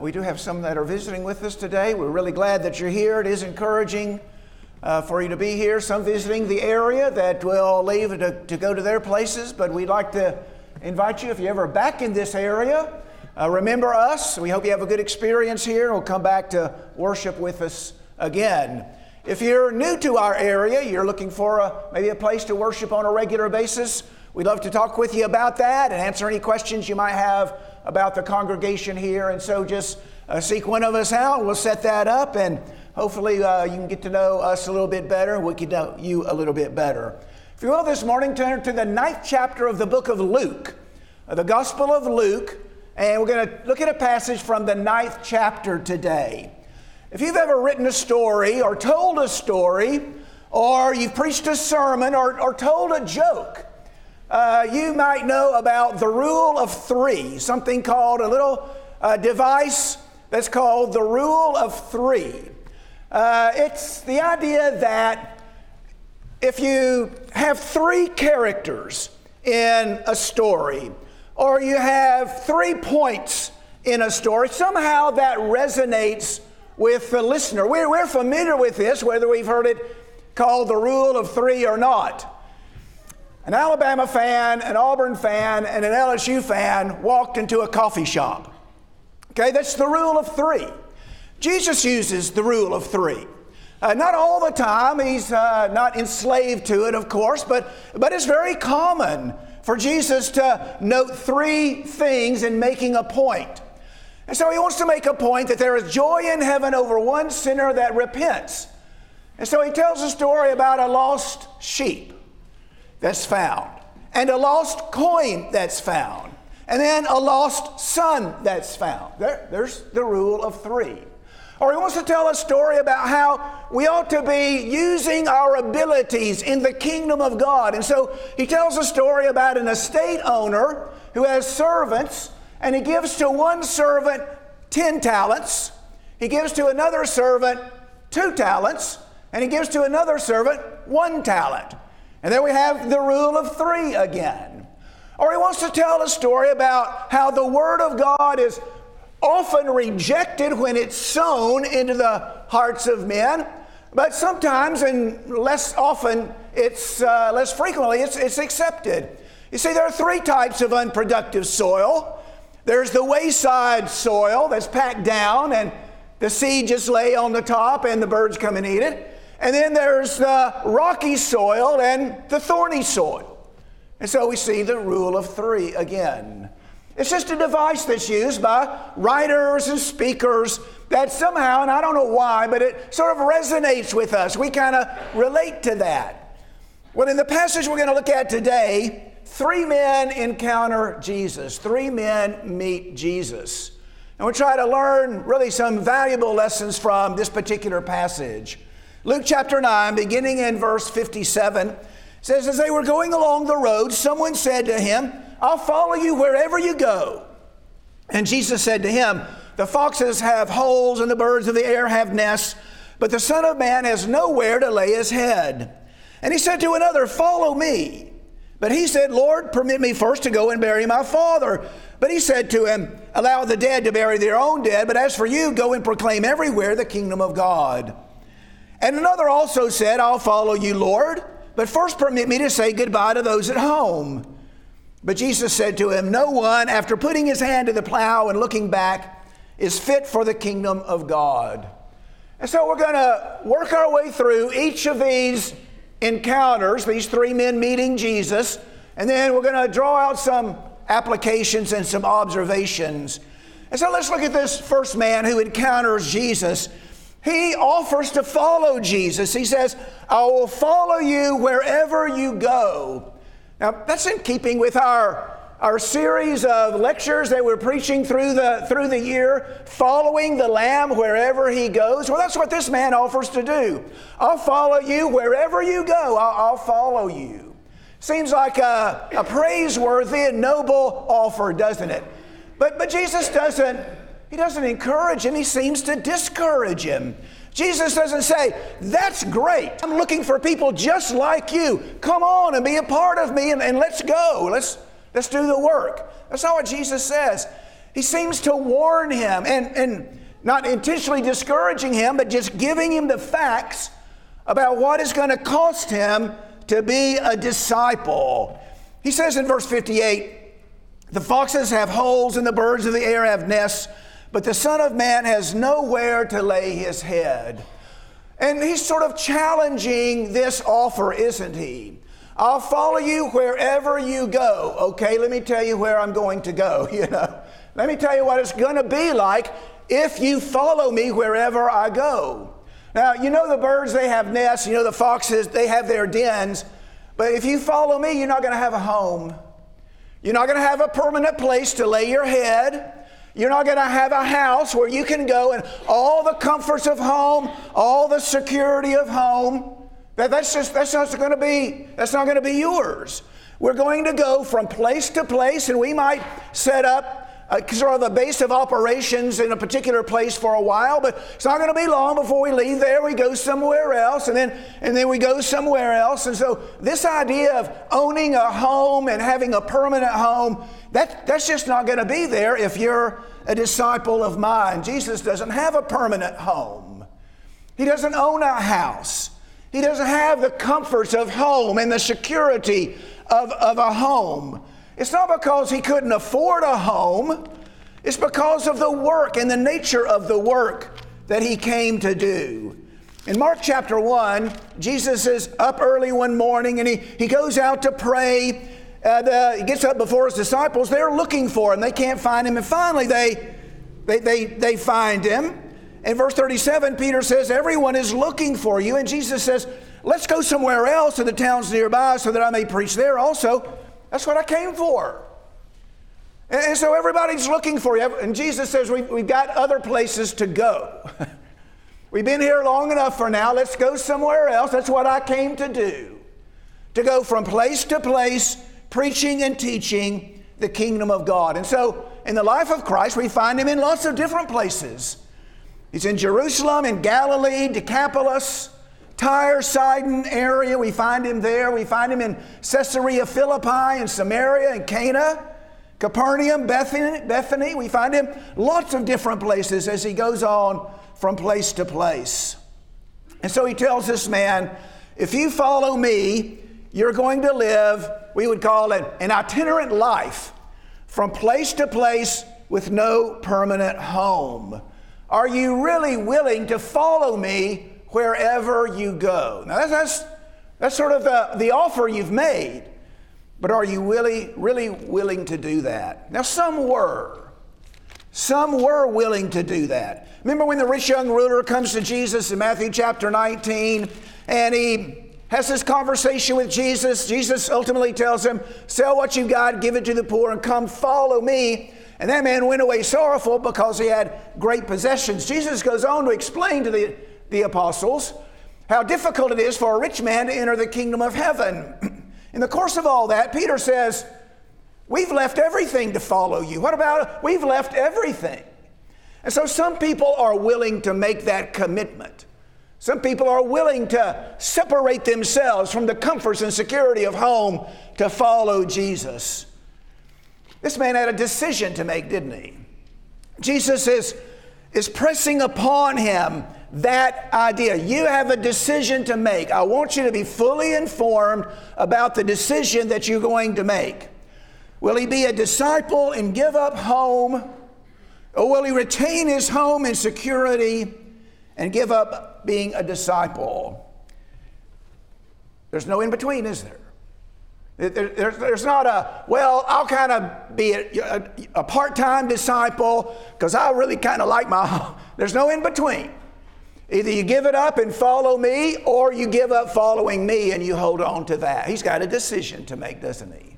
We do have some that are visiting with us today. We're really glad that you're here. It is encouraging uh, for you to be here. Some visiting the area that will leave to, to go to their places, but we'd like to invite you if you're ever back in this area. Uh, remember us. We hope you have a good experience here and will come back to worship with us again. If you're new to our area, you're looking for a, maybe a place to worship on a regular basis, we'd love to talk with you about that and answer any questions you might have about the congregation here. And so just uh, seek one of us out. We'll set that up, and hopefully uh, you can get to know us a little bit better. We can know you a little bit better. If you will, this morning, turn to the ninth chapter of the book of Luke, uh, the Gospel of Luke, and we're going to look at a passage from the ninth chapter today. If you've ever written a story or told a story, or you've preached a sermon or, or told a joke, uh, you might know about the rule of three, something called a little uh, device that's called the rule of three. Uh, it's the idea that if you have three characters in a story, or you have three points in a story, somehow that resonates with the listener. We're, we're familiar with this, whether we've heard it called the rule of three or not. An Alabama fan, an Auburn fan, and an LSU fan walked into a coffee shop. Okay, that's the rule of three. Jesus uses the rule of three. Uh, not all the time, he's uh, not enslaved to it, of course, but, but it's very common for Jesus to note three things in making a point. And so he wants to make a point that there is joy in heaven over one sinner that repents. And so he tells a story about a lost sheep that's found, and a lost coin that's found, and then a lost son that's found. There, there's the rule of three. Or he wants to tell a story about how we ought to be using our abilities in the kingdom of God. And so he tells a story about an estate owner who has servants, and he gives to one servant 10 talents, he gives to another servant two talents, and he gives to another servant one talent. And then we have the rule of three again. Or he wants to tell a story about how the Word of God is often rejected when it's sown into the hearts of men, but sometimes and less often, it's uh, less frequently, it's, it's accepted. You see, there are three types of unproductive soil. There's the wayside soil that's packed down and the seed just lay on the top and the birds come and eat it. And then there's the rocky soil and the thorny soil. And so we see the rule of three again. It's just a device that's used by writers and speakers that somehow, and I don't know why, but it sort of resonates with us. We kind of relate to that. Well, in the passage we're going to look at today, three men encounter Jesus. Three men meet Jesus. And we'll try to learn really some valuable lessons from this particular passage. Luke chapter 9, beginning in verse 57, says, As they were going along the road, someone said to him, I'll follow you wherever you go. And Jesus said to him, The foxes have holes and the birds of the air have nests, but the Son of Man has nowhere to lay his head. And he said to another, Follow me. But he said, Lord, permit me first to go and bury my father. But he said to him, Allow the dead to bury their own dead, but as for you, go and proclaim everywhere the kingdom of God. And another also said, I'll follow you, Lord, but first permit me to say goodbye to those at home. But Jesus said to him, No one, after putting his hand to the plow and looking back, is fit for the kingdom of God. And so we're going to work our way through each of these encounters, these three men meeting Jesus, and then we're going to draw out some applications and some observations. And so let's look at this first man who encounters Jesus he offers to follow Jesus. He says, I will follow you wherever you go. Now, that's in keeping with our, our series of lectures that we're preaching through the, through the year, following the Lamb wherever he goes. Well, that's what this man offers to do. I'll follow you wherever you go, I'll, I'll follow you. Seems like a, a praiseworthy and noble offer, doesn't it? But, but Jesus doesn't he doesn't encourage him, he seems to discourage him. Jesus doesn't say, That's great. I'm looking for people just like you. Come on and be a part of me and, and let's go. Let's, let's do the work. That's not what Jesus says. He seems to warn him and, and not intentionally discouraging him, but just giving him the facts about what is going to cost him to be a disciple. He says in verse 58 The foxes have holes and the birds of the air have nests, but the Son of Man has nowhere to lay his head. And he's sort of challenging this offer, isn't he? I'll follow you wherever you go. Okay, let me tell you where I'm going to go, you know. Let me tell you what it's going to be like if you follow me wherever I go. Now, you know the birds, they have nests, you know the foxes, they have their dens. But if you follow me, you're not going to have a home. You're not going to have a permanent place to lay your head. You're not going to have a house where you can go and all the comforts of home, all the security of home. That, that's just that's not going to be that's not going to be yours. We're going to go from place to place, and we might set up uh, sort of the base of operations in a particular place for a while, but it's not going to be long before we leave there. We go somewhere else, and then and then we go somewhere else. And so this idea of owning a home and having a permanent home, that, that's just not going to be there if you're a disciple of mine. Jesus doesn't have a permanent home. He doesn't own a house. He doesn't have the comforts of home and the security of, of a home. It's not because he couldn't afford a home, it's because of the work and the nature of the work that he came to do. In Mark chapter 1, Jesus is up early one morning and he, he goes out to pray. Uh, the, he gets up before his disciples. They're looking for him. They can't find him. And finally, they, they, they, they find him. In verse 37, Peter says, Everyone is looking for you. And Jesus says, Let's go somewhere else to the towns nearby so that I may preach there also. That's what I came for. And, so everybody's looking for you. And Jesus says, We've, we've got other places to go. We've been here long enough for now. Let's go somewhere else. That's what I came to do. To go from place to place, preaching and teaching the kingdom of God. And so in the life of Christ, we find him in lots of different places. He's in Jerusalem, in Galilee, Decapolis, Tyre, Sidon area. We find him there. We find him in Caesarea Philippi, in Samaria, in Cana, Capernaum, Bethany, Bethany. We find him lots of different places as he goes on from place to place. And so he tells this man, if you follow me, you're going to live, we would call it an itinerant life from place to place with no permanent home. Are you really willing to follow me wherever you go? Now, that's, that's, that's sort of the, the offer you've made. But are you really, really willing to do that? Now, some were. Some were willing to do that. Remember when the rich young ruler comes to Jesus in Matthew chapter 19 and he has this conversation with Jesus. Jesus ultimately tells him, Sell what you've got, give it to the poor, and come follow me. And that man went away sorrowful because he had great possessions. Jesus goes on to explain to the, the apostles how difficult it is for a rich man to enter the kingdom of heaven. In the course of all that, Peter says, We've left everything to follow you. What about we've left everything? And so some people are willing to make that commitment. Some people are willing to separate themselves from the comforts and security of home to follow Jesus. This man had a decision to make, didn't he? Jesus is, is pressing upon him that idea. You have a decision to make. I want you to be fully informed about the decision that you're going to make. Will he be a disciple and give up home? Or will he retain his home and security and give up being a disciple. There's no in between, is there? There's not a, well, I'll kind of be a, a part time disciple because I really kind of like my, home. there's no in between. Either you give it up and follow me, or you give up following me and you hold on to that. He's got a decision to make, doesn't he?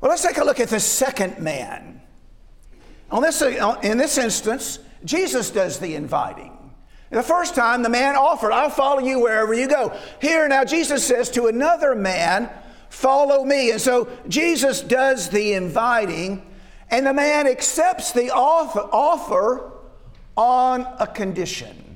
Well, let's take a look at the second man. On this, uh, in this instance, Jesus does the inviting. The first time the man offered, I'll follow you wherever you go. Here now, Jesus says to another man, Follow me. And so Jesus does the inviting, and the man accepts the offer on a condition.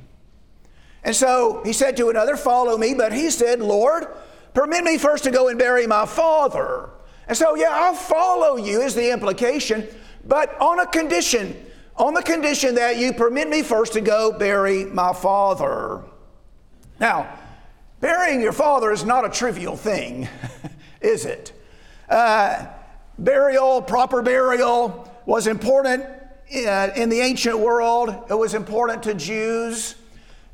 And so he said to another, Follow me. But he said, Lord, permit me first to go and bury my father. And so, yeah, I'll follow you, is the implication. but on a condition, on the condition that you permit me first to go bury my father. Now, burying your father is not a trivial thing, is it? Uh, burial, proper burial, was important in the ancient world. It was important to Jews.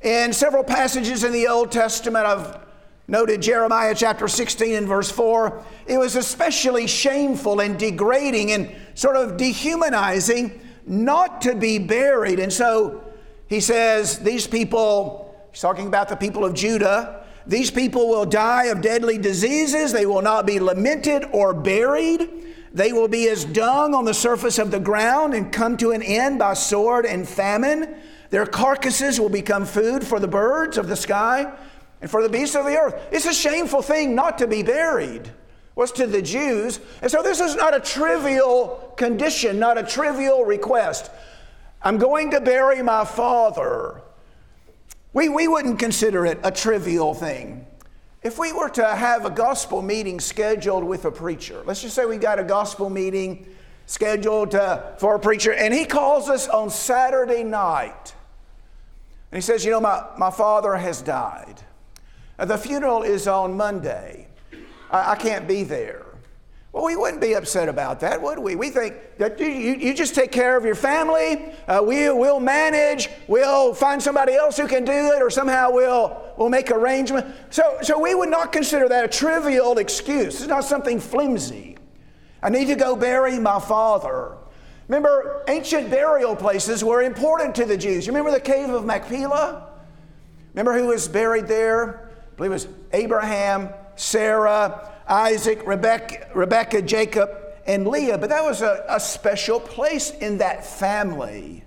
In several passages in the Old Testament, I've noted Jeremiah chapter 16 and verse 4. It was especially shameful and degrading and sort of dehumanizing not to be buried. And so he says, These people, he's talking about the people of Judah, these people will die of deadly diseases. They will not be lamented or buried. They will be as dung on the surface of the ground and come to an end by sword and famine. Their carcasses will become food for the birds of the sky and for the beasts of the earth. It's a shameful thing not to be buried, was to the Jews. And so this is not a trivial condition, not a trivial request. I'm going to bury my father. We, we wouldn't consider it a trivial thing. If we were to have a gospel meeting scheduled with a preacher, let's just say we got a gospel meeting scheduled uh, for a preacher, and he calls us on Saturday night. And he says, You know, my, my father has died. Uh, the funeral is on Monday. I, I can't be there. Well, we wouldn't be upset about that, would we? We think that you, you just take care of your family, uh, we, we'll manage, we'll find somebody else who can do it, or somehow we'll, we'll make arrangement. So, so we would not consider that a trivial excuse. It's not something flimsy. I need to go bury my father. Remember, ancient burial places were important to the Jews. You remember the cave of Machpelah? Remember who was buried there? I believe it was Abraham, Sarah, Isaac, Rebecca, Rebecca, Jacob, and Leah, but that was a, a special place in that family.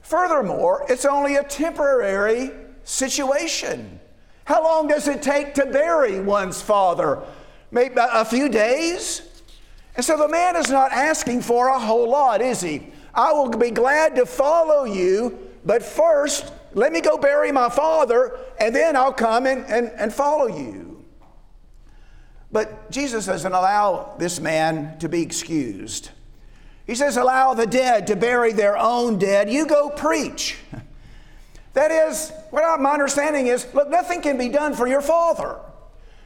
Furthermore, it's only a temporary situation. How long does it take to bury one's father? Maybe a few days? And so the man is not asking for a whole lot, is he? I will be glad to follow you, but first, let me go bury my father, and then I'll come and, and, and follow you. But Jesus doesn't allow this man to be excused. He says, Allow the dead to bury their own dead. You go preach. That is, what I, my understanding is look, nothing can be done for your father.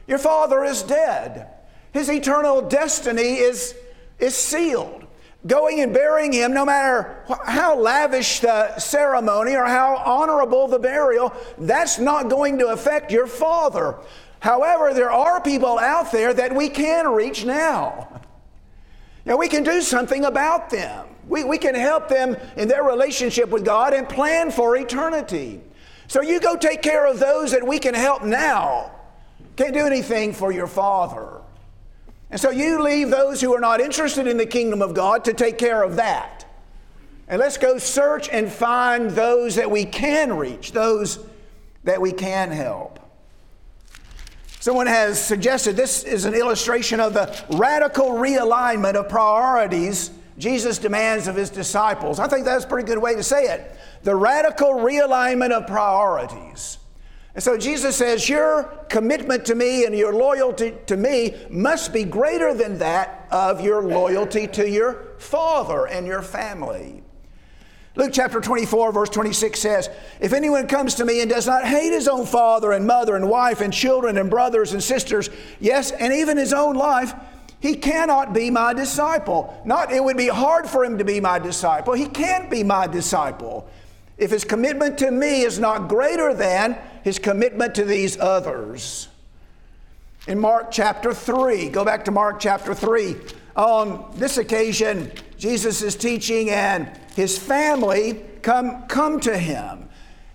Your father is dead, his eternal destiny is, is sealed. Going and burying him, no matter how lavish the ceremony or how honorable the burial, that's not going to affect your father. However, there are people out there that we can reach now. Now, we can do something about them. We, we can help them in their relationship with God and plan for eternity. So you go take care of those that we can help now. Can't do anything for your Father. And so you leave those who are not interested in the kingdom of God to take care of that. And let's go search and find those that we can reach, those that we can help. Someone has suggested this is an illustration of the radical realignment of priorities Jesus demands of his disciples. I think that's a pretty good way to say it. The radical realignment of priorities. And so Jesus says, Your commitment to me and your loyalty to me must be greater than that of your loyalty to your father and your family. Luke chapter 24, verse 26 says, If anyone comes to me and does not hate his own father and mother and wife and children and brothers and sisters, yes, and even his own life, he cannot be my disciple. Not, it would be hard for him to be my disciple. He can't be my disciple if his commitment to me is not greater than his commitment to these others. In Mark chapter 3, go back to Mark chapter 3. On this occasion, Jesus is teaching, and his family come, come to him.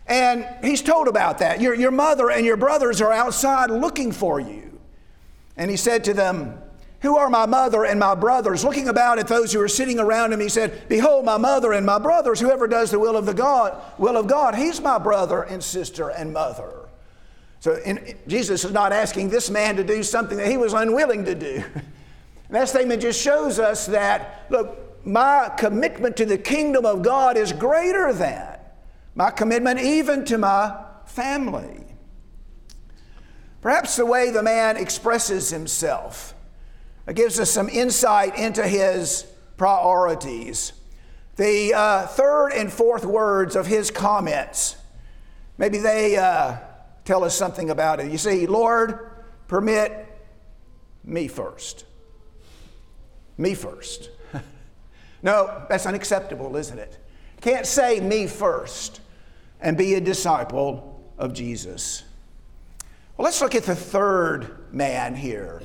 And he's told about that. Your, your mother and your brothers are outside looking for you. And he said to them, Who are my mother and my brothers? Looking about at those who are sitting around him, he said, Behold, my mother and my brothers. Whoever does the will of the God, will of God, he's my brother and sister and mother. So in, Jesus is not asking this man to do something that he was unwilling to do. And that statement just shows us that, look, my commitment to the kingdom of God is greater than my commitment even to my family. Perhaps the way the man expresses himself gives us some insight into his priorities. The uh, third and fourth words of his comments, maybe they uh, tell us something about it. You see, Lord, permit me first. Me first. no, that's unacceptable, isn't it? Can't say me first and be a disciple of Jesus. Well, let's look at the third man here.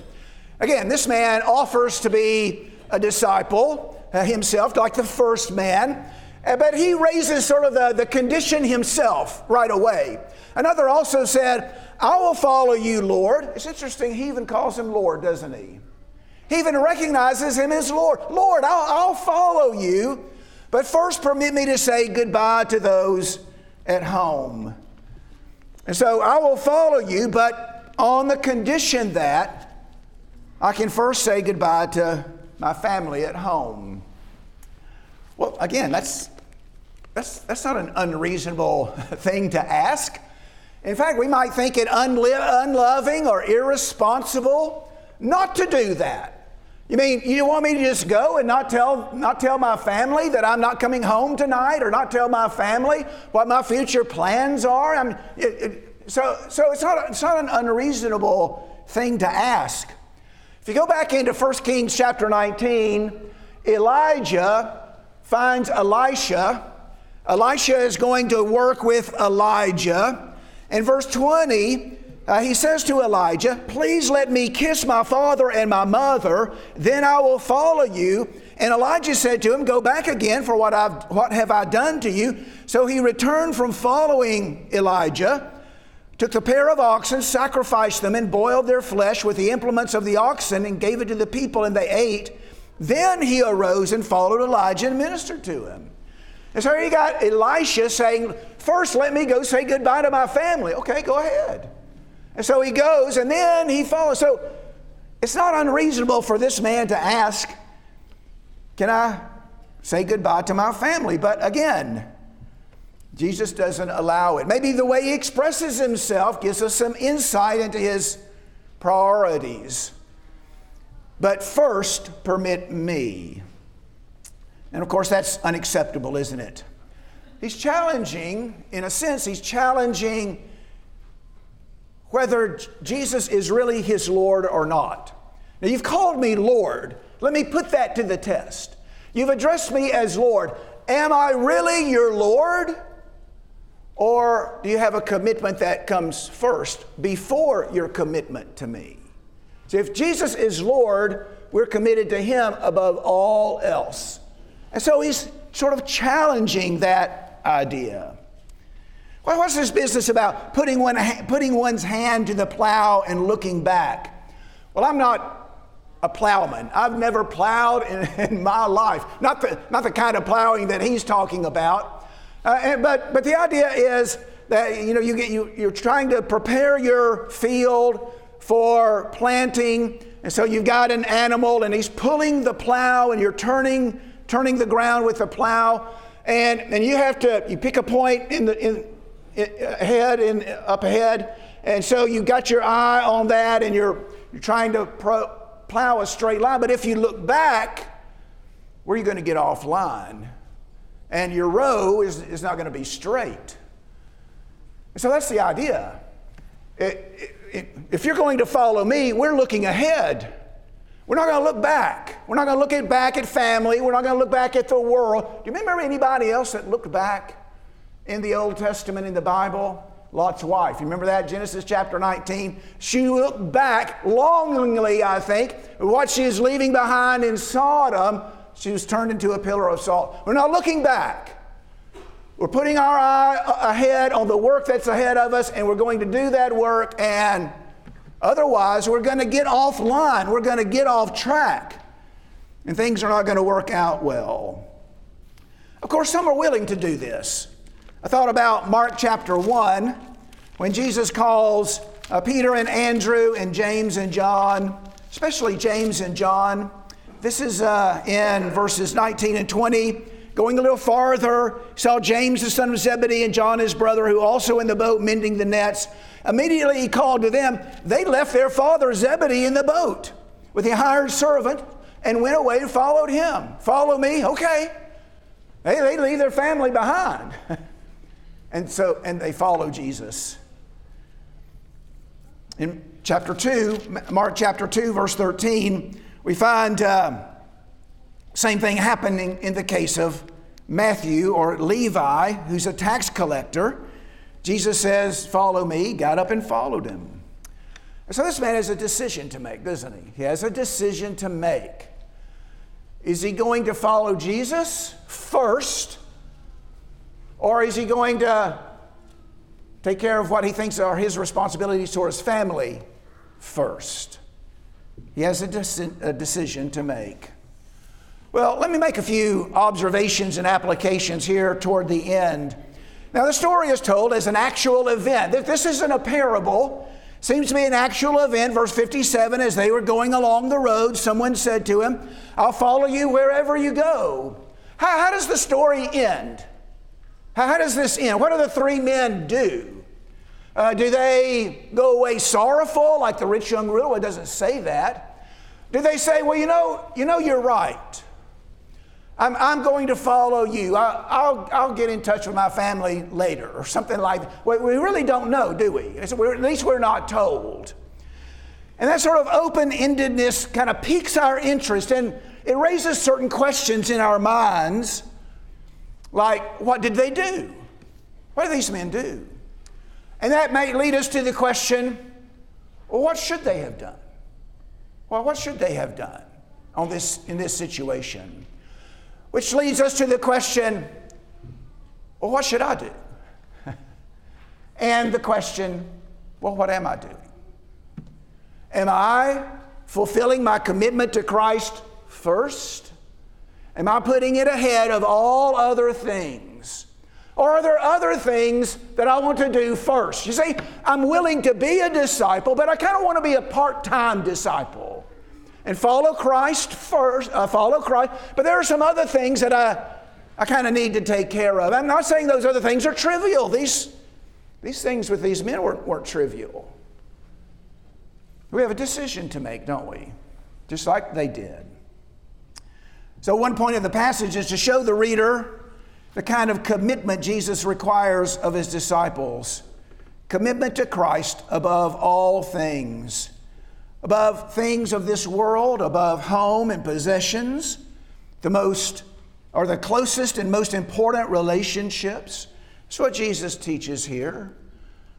Again, this man offers to be a disciple uh, himself, like the first man, uh, but he raises sort of the, the condition himself right away. Another also said, I will follow you, Lord. It's interesting, he even calls him Lord, doesn't he? He even recognizes him as Lord. Lord, I'll, I'll follow you, but first permit me to say goodbye to those at home. And so I will follow you, but on the condition that I can first say goodbye to my family at home. Well, again, that's, that's, that's not an unreasonable thing to ask. In fact, we might think it unloving or irresponsible not to do that. You mean you want me to just go and not tell, not tell my family that I'm not coming home tonight or not tell my family what my future plans are? It, it, so, so it's, not, it's not an unreasonable thing to ask. If you go back into 1 Kings chapter 19, Elijah finds Elisha. Elisha is going to work with Elijah. In verse 20, uh, he says to Elijah, Please let me kiss my father and my mother, then I will follow you. And Elijah said to him, Go back again, for what, I've, what have I done to you? So he returned from following Elijah, took a pair of oxen, sacrificed them, and boiled their flesh with the implements of the oxen, and gave it to the people, and they ate. Then he arose and followed Elijah and ministered to him. And so you got Elisha saying, First, let me go say goodbye to my family. Okay, go ahead. And so he goes and then he follows. So it's not unreasonable for this man to ask, Can I say goodbye to my family? But again, Jesus doesn't allow it. Maybe the way he expresses himself gives us some insight into his priorities. But first, permit me. And of course, that's unacceptable, isn't it? He's challenging, in a sense, he's challenging whether Jesus is really his Lord or not. Now, you've called me Lord. Let me put that to the test. You've addressed me as Lord. Am I really your Lord? Or do you have a commitment that comes first before your commitment to me? So, if Jesus is Lord, we're committed to him above all else. And so he's sort of challenging that idea. Well, what's this business about putting, one, putting one's hand to the plow and looking back? Well, I'm not a plowman. I've never plowed in, in my life. Not the, not the kind of plowing that he's talking about. Uh, and, but, but the idea is that you know, you get, you, you're trying to prepare your field for planting. And so you've got an animal and he's pulling the plow and you're turning, turning the ground with the plow. And, and you have to, you pick a point in the, in, ahead and up ahead. And so you've got your eye on that and you're, you're trying to pro, plow a straight line. But if you look back, where are you going to get off line? And your row is, is not going to be straight. So that's the idea. It, it, if you're going to follow me, we're looking ahead. We're not going to look back. We're not going to look at back at family. We're not going to look back at the world. Do you remember anybody else that looked back? in the Old Testament in the Bible? Lot's wife. You remember that? Genesis chapter 19. She looked back longingly, I think, what she is leaving behind in Sodom. She was turned into a pillar of salt. We're not looking back. We're putting our eye ahead on the work that's ahead of us, and we're going to do that work, and otherwise, we're going to get offline. We're going to get off track, and things are not going to work out well. Of course, some are willing to do this. I thought about Mark chapter 1 when Jesus calls uh, Peter and Andrew and James and John, especially James and John. This is uh, in verses 19 and 20. Going a little farther, saw James the son of Zebedee and John his brother, who also in the boat mending the nets. Immediately he called to them. They left their father Zebedee in the boat with a hired servant and went away and followed him. Follow me? Okay. They, they leave their family behind. and so, and they follow Jesus. In chapter 2, Mark chapter 2, verse 13, we find uh, same thing happening in the case of Matthew or Levi, who's a tax collector. Jesus says, Follow me, got up and followed him. So this man has a decision to make, doesn't he? He has a decision to make. Is he going to follow Jesus first, or is he going to take care of what he thinks are his responsibilities to his family first? He has a, a decision to make. Well, let me make a few observations and applications here toward the end. Now, the story is told as an actual event. This isn't a parable. Seems to be an actual event. Verse 57 as they were going along the road, someone said to him, I'll follow you wherever you go. How, how does the story end? How, how, does this end? What do the three men do? Uh, do they go away sorrowful like the rich young ruler? It doesn't say that. Do they say, well, you know, you know, you're right. I'm, I'm going to follow you. I, will I'll get in touch with my family later or something like that. We, we really don't know, do we? At least we're not told. And that sort of open endedness kind of piques our interest and it raises certain questions in our minds like, what did they do? What did these men do? And that may lead us to the question well, what should they have done? Well, what should they have done on this, in this situation? Which leads us to the question well, what should I do? and the question, well, what am I doing? Am I fulfilling my commitment to Christ first? Am I putting it ahead of all other things? Or are there other things that I want to do first? You see, I'm willing to be a disciple, but I kind of want to be a part time disciple and follow Christ first, uh, follow Christ. But there are some other things that I, I kind of need to take care of. I'm not saying those other things are trivial. These, these things with these men weren't, weren't trivial. We have a decision to make, don't we? Just like they did. So, one point of the passage is to show the reader the kind of commitment Jesus requires of his disciples commitment to Christ above all things above things of this world, above home and possessions, the most or the closest and most important relationships. That's what Jesus teaches here.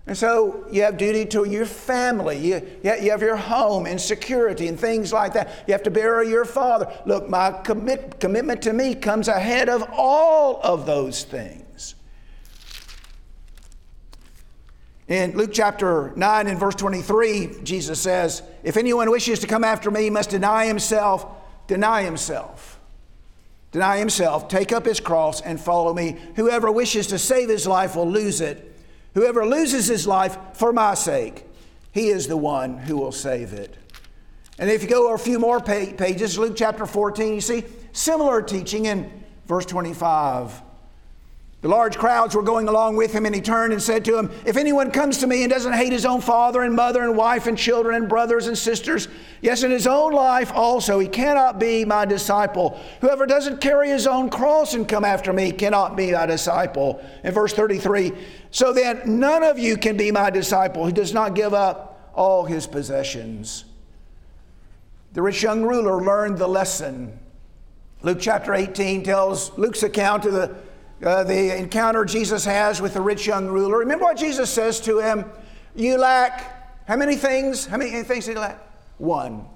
And so you have duty to your family. You, you have your home and security and things like that. You have to bury your father. Look, my commit, commitment to me comes ahead of all of those things. In Luke chapter 9 and verse 23, Jesus says, If anyone wishes to come after me, he must deny himself, deny himself. Deny himself, take up his cross, and follow me. Whoever wishes to save his life will lose it. Whoever loses his life for my sake, he is the one who will save it. And if you go a few more pages, Luke chapter 14, you see similar teaching in verse 25. The large crowds were going along with him, and he turned and said to him, If anyone comes to me and doesn't hate his own father and mother and wife and children and brothers and sisters, yes, in his own life also, he cannot be my disciple. Whoever doesn't carry his own cross and come after me cannot be my disciple. In verse 33, so then none of you can be my disciple who does not give up all his possessions. The rich young ruler learned the lesson. Luke chapter 18 tells Luke's account of the uh, the encounter Jesus has with the rich young ruler. Remember what Jesus says to him? You lack how many things? How many things did he lack? One.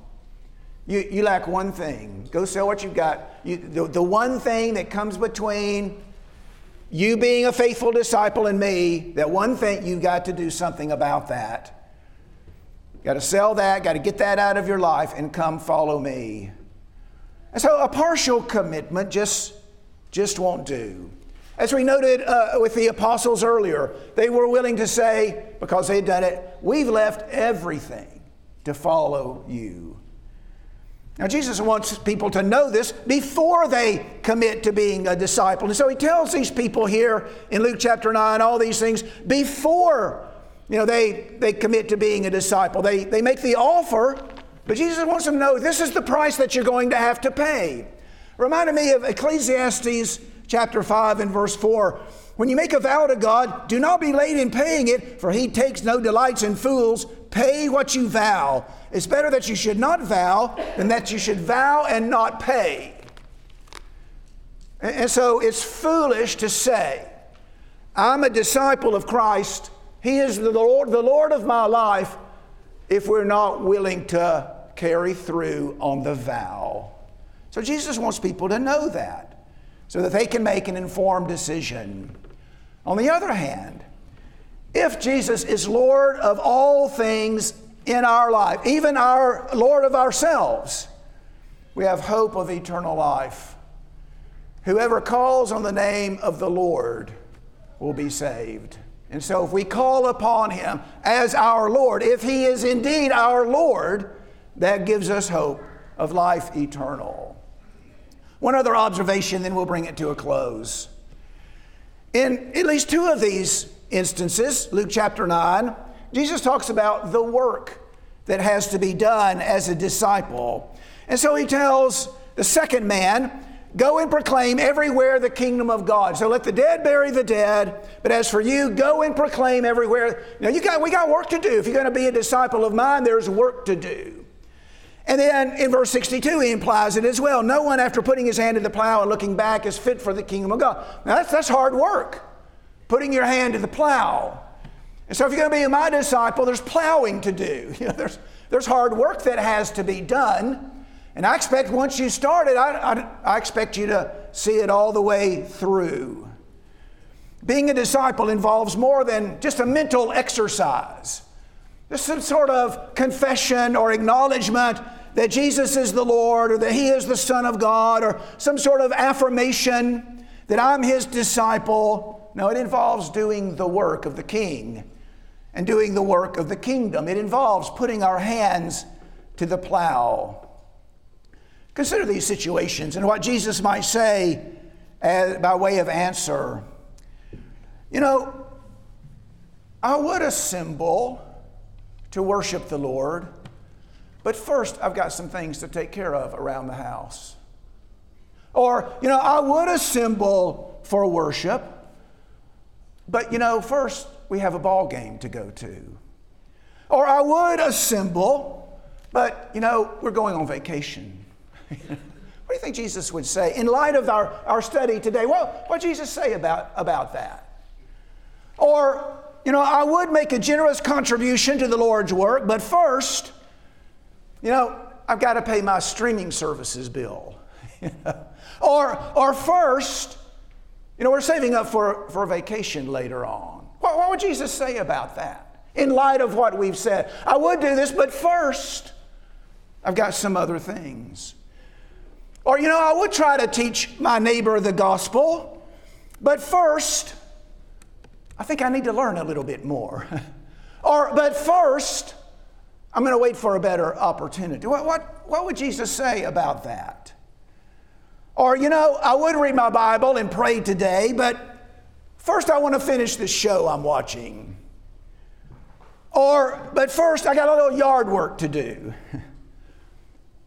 You, you lack one thing. Go sell what you've got. You, the, the one thing that comes between you being a faithful disciple and me, that one thing, you've got to do something about that. Got to sell that, got to get that out of your life and come follow me. And so a partial commitment just, just won't do. As we noted uh, with the apostles earlier, they were willing to say, because they had done it, we've left everything to follow you. Now, Jesus wants people to know this before they commit to being a disciple. And so he tells these people here in Luke chapter 9 all these things before you know, they, they commit to being a disciple. They, they make the offer, But Jesus wants them to know this is the price that you're going to have to pay. Reminded me of Ecclesiastes chapter 5 and verse 4. When you make a vow to God, do not be late in paying it, for he takes no delights in fools. Pay what you vow. It's better that you should not vow than that you should vow and not pay. And so it's foolish to say, I'm a disciple of Christ. He is the Lord, the Lord of my life, if we're not willing to carry through on the vow. So Jesus wants people to know that so that they can make an informed decision. On the other hand, if Jesus is Lord of all things in our life, even our Lord of ourselves, we have hope of eternal life. Whoever calls on the name of the Lord will be saved. And so, if we call upon Him as our Lord, if He is indeed our Lord, that gives us hope of life eternal. One other observation, then we'll bring it to a close. In at least two of these instances, Luke chapter 9, Jesus talks about the work that has to be done as a disciple. And so he tells the second man, Go and proclaim everywhere the kingdom of God. So let the dead bury the dead. But as for you, go and proclaim everywhere. Now you got we got work to do. If you're going to be a disciple of mine, there's work to do. And then in verse 62, he implies it as well. No one, after putting his hand to the plow and looking back, is fit for the kingdom of God. Now, that's, that's hard work, putting your hand to the plow. And so, if you're going to be my disciple, there's plowing to do. You know, there's, there's hard work that has to be done. And I expect once you start it, I, I, I expect you to see it all the way through. Being a disciple involves more than just a mental exercise. There's some sort of confession or acknowledgement that Jesus is the Lord or that He is the Son of God or some sort of affirmation that I'm His disciple. No, it involves doing the work of the King and doing the work of the kingdom. It involves putting our hands to the plow. Consider these situations and what Jesus might say as, by way of answer. You know, I would assemble to worship the Lord but first, I've got some things to take care of around the house. Or, you know, I would assemble for worship, but, you know, first we have a ball game to go to. Or I would assemble, but, you know, we're going on vacation. what do you think Jesus would say in light of our, our study today? Well, what did Jesus say about, about that? Or, you know, I would make a generous contribution to the Lord's work, but first, you know, I've got to pay my streaming services bill. or, or first, you know, we're saving up for, for a vacation later on. What, what would Jesus say about that in light of what we've said? I would do this, but first, I've got some other things. Or, you know, I would try to teach my neighbor the gospel, but first, I think I need to learn a little bit more. or, but first, I'm going to wait for a better opportunity. What, what, what would Jesus say about that? Or, you know, I would read my Bible and pray today, but first I want to finish this show I'm watching. Or, but first I got a little yard work to do.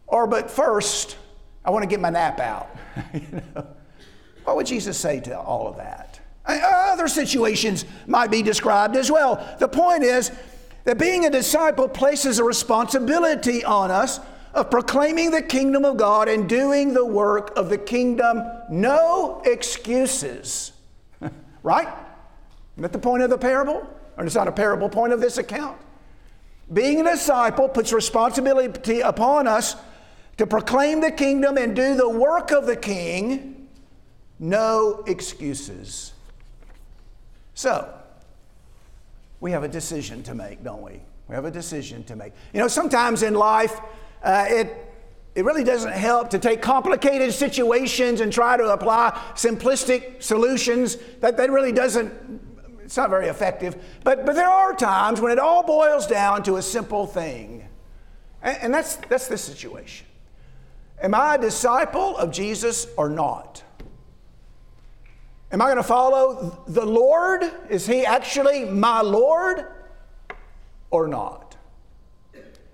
or, but first I want to get my nap out. you know? What would Jesus say to all of that? Other situations might be described as well. The point is, that being a disciple places a responsibility on us of proclaiming the kingdom of God and doing the work of the kingdom. No excuses. right? Isn't that the point of the parable? Or it's not a parable point of this account? Being a disciple puts responsibility upon us to proclaim the kingdom and do the work of the king. No excuses. So, we have a decision to make, don't we? We have a decision to make. You know, sometimes in life, uh, it, it really doesn't help to take complicated situations and try to apply simplistic solutions. That, that really doesn't, it's not very effective. But, but there are times when it all boils down to a simple thing. And, and that's, that's this situation. Am I a disciple of Jesus or not? Am I going to follow the Lord? Is He actually my Lord or not?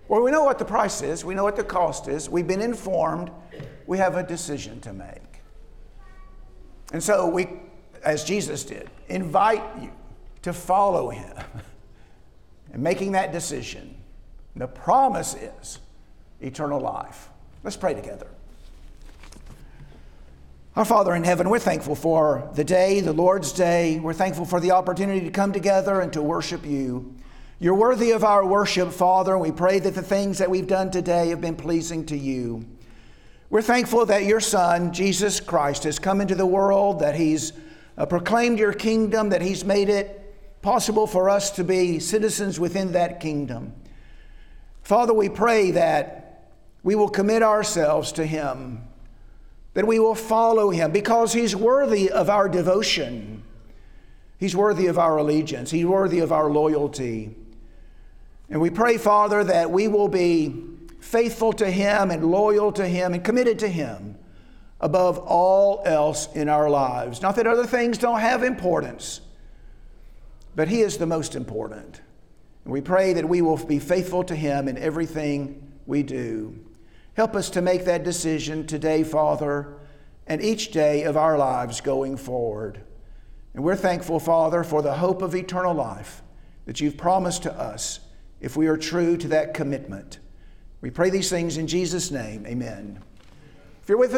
Well, we know what the price is, we know what the cost is, we've been informed, we have a decision to make. And so we, as Jesus did, invite you to follow him and making that decision. The promise is eternal life. Let's pray together. Our Father in heaven, we're thankful for the day, the Lord's day. We're thankful for the opportunity to come together and to worship you. You're worthy of our worship, Father, and we pray that the things that we've done today have been pleasing to you. We're thankful that your Son, Jesus Christ, has come into the world, that He's uh, proclaimed your kingdom, that He's made it possible for us to be citizens within that kingdom. Father, we pray that we will commit ourselves to Him, that we will follow Him because He's worthy of our devotion. He's worthy of our allegiance. He's worthy of our loyalty. And we pray, Father, that we will be faithful to Him and loyal to Him and committed to Him above all else in our lives. Not that other things don't have importance, but He is the most important. And we pray that we will be faithful to Him in everything we do. Help us to make that decision today, Father, and each day of our lives going forward. And we're thankful, Father, for the hope of eternal life that you've promised to us if we are true to that commitment. We pray these things in Jesus' name. Amen. If you're with us,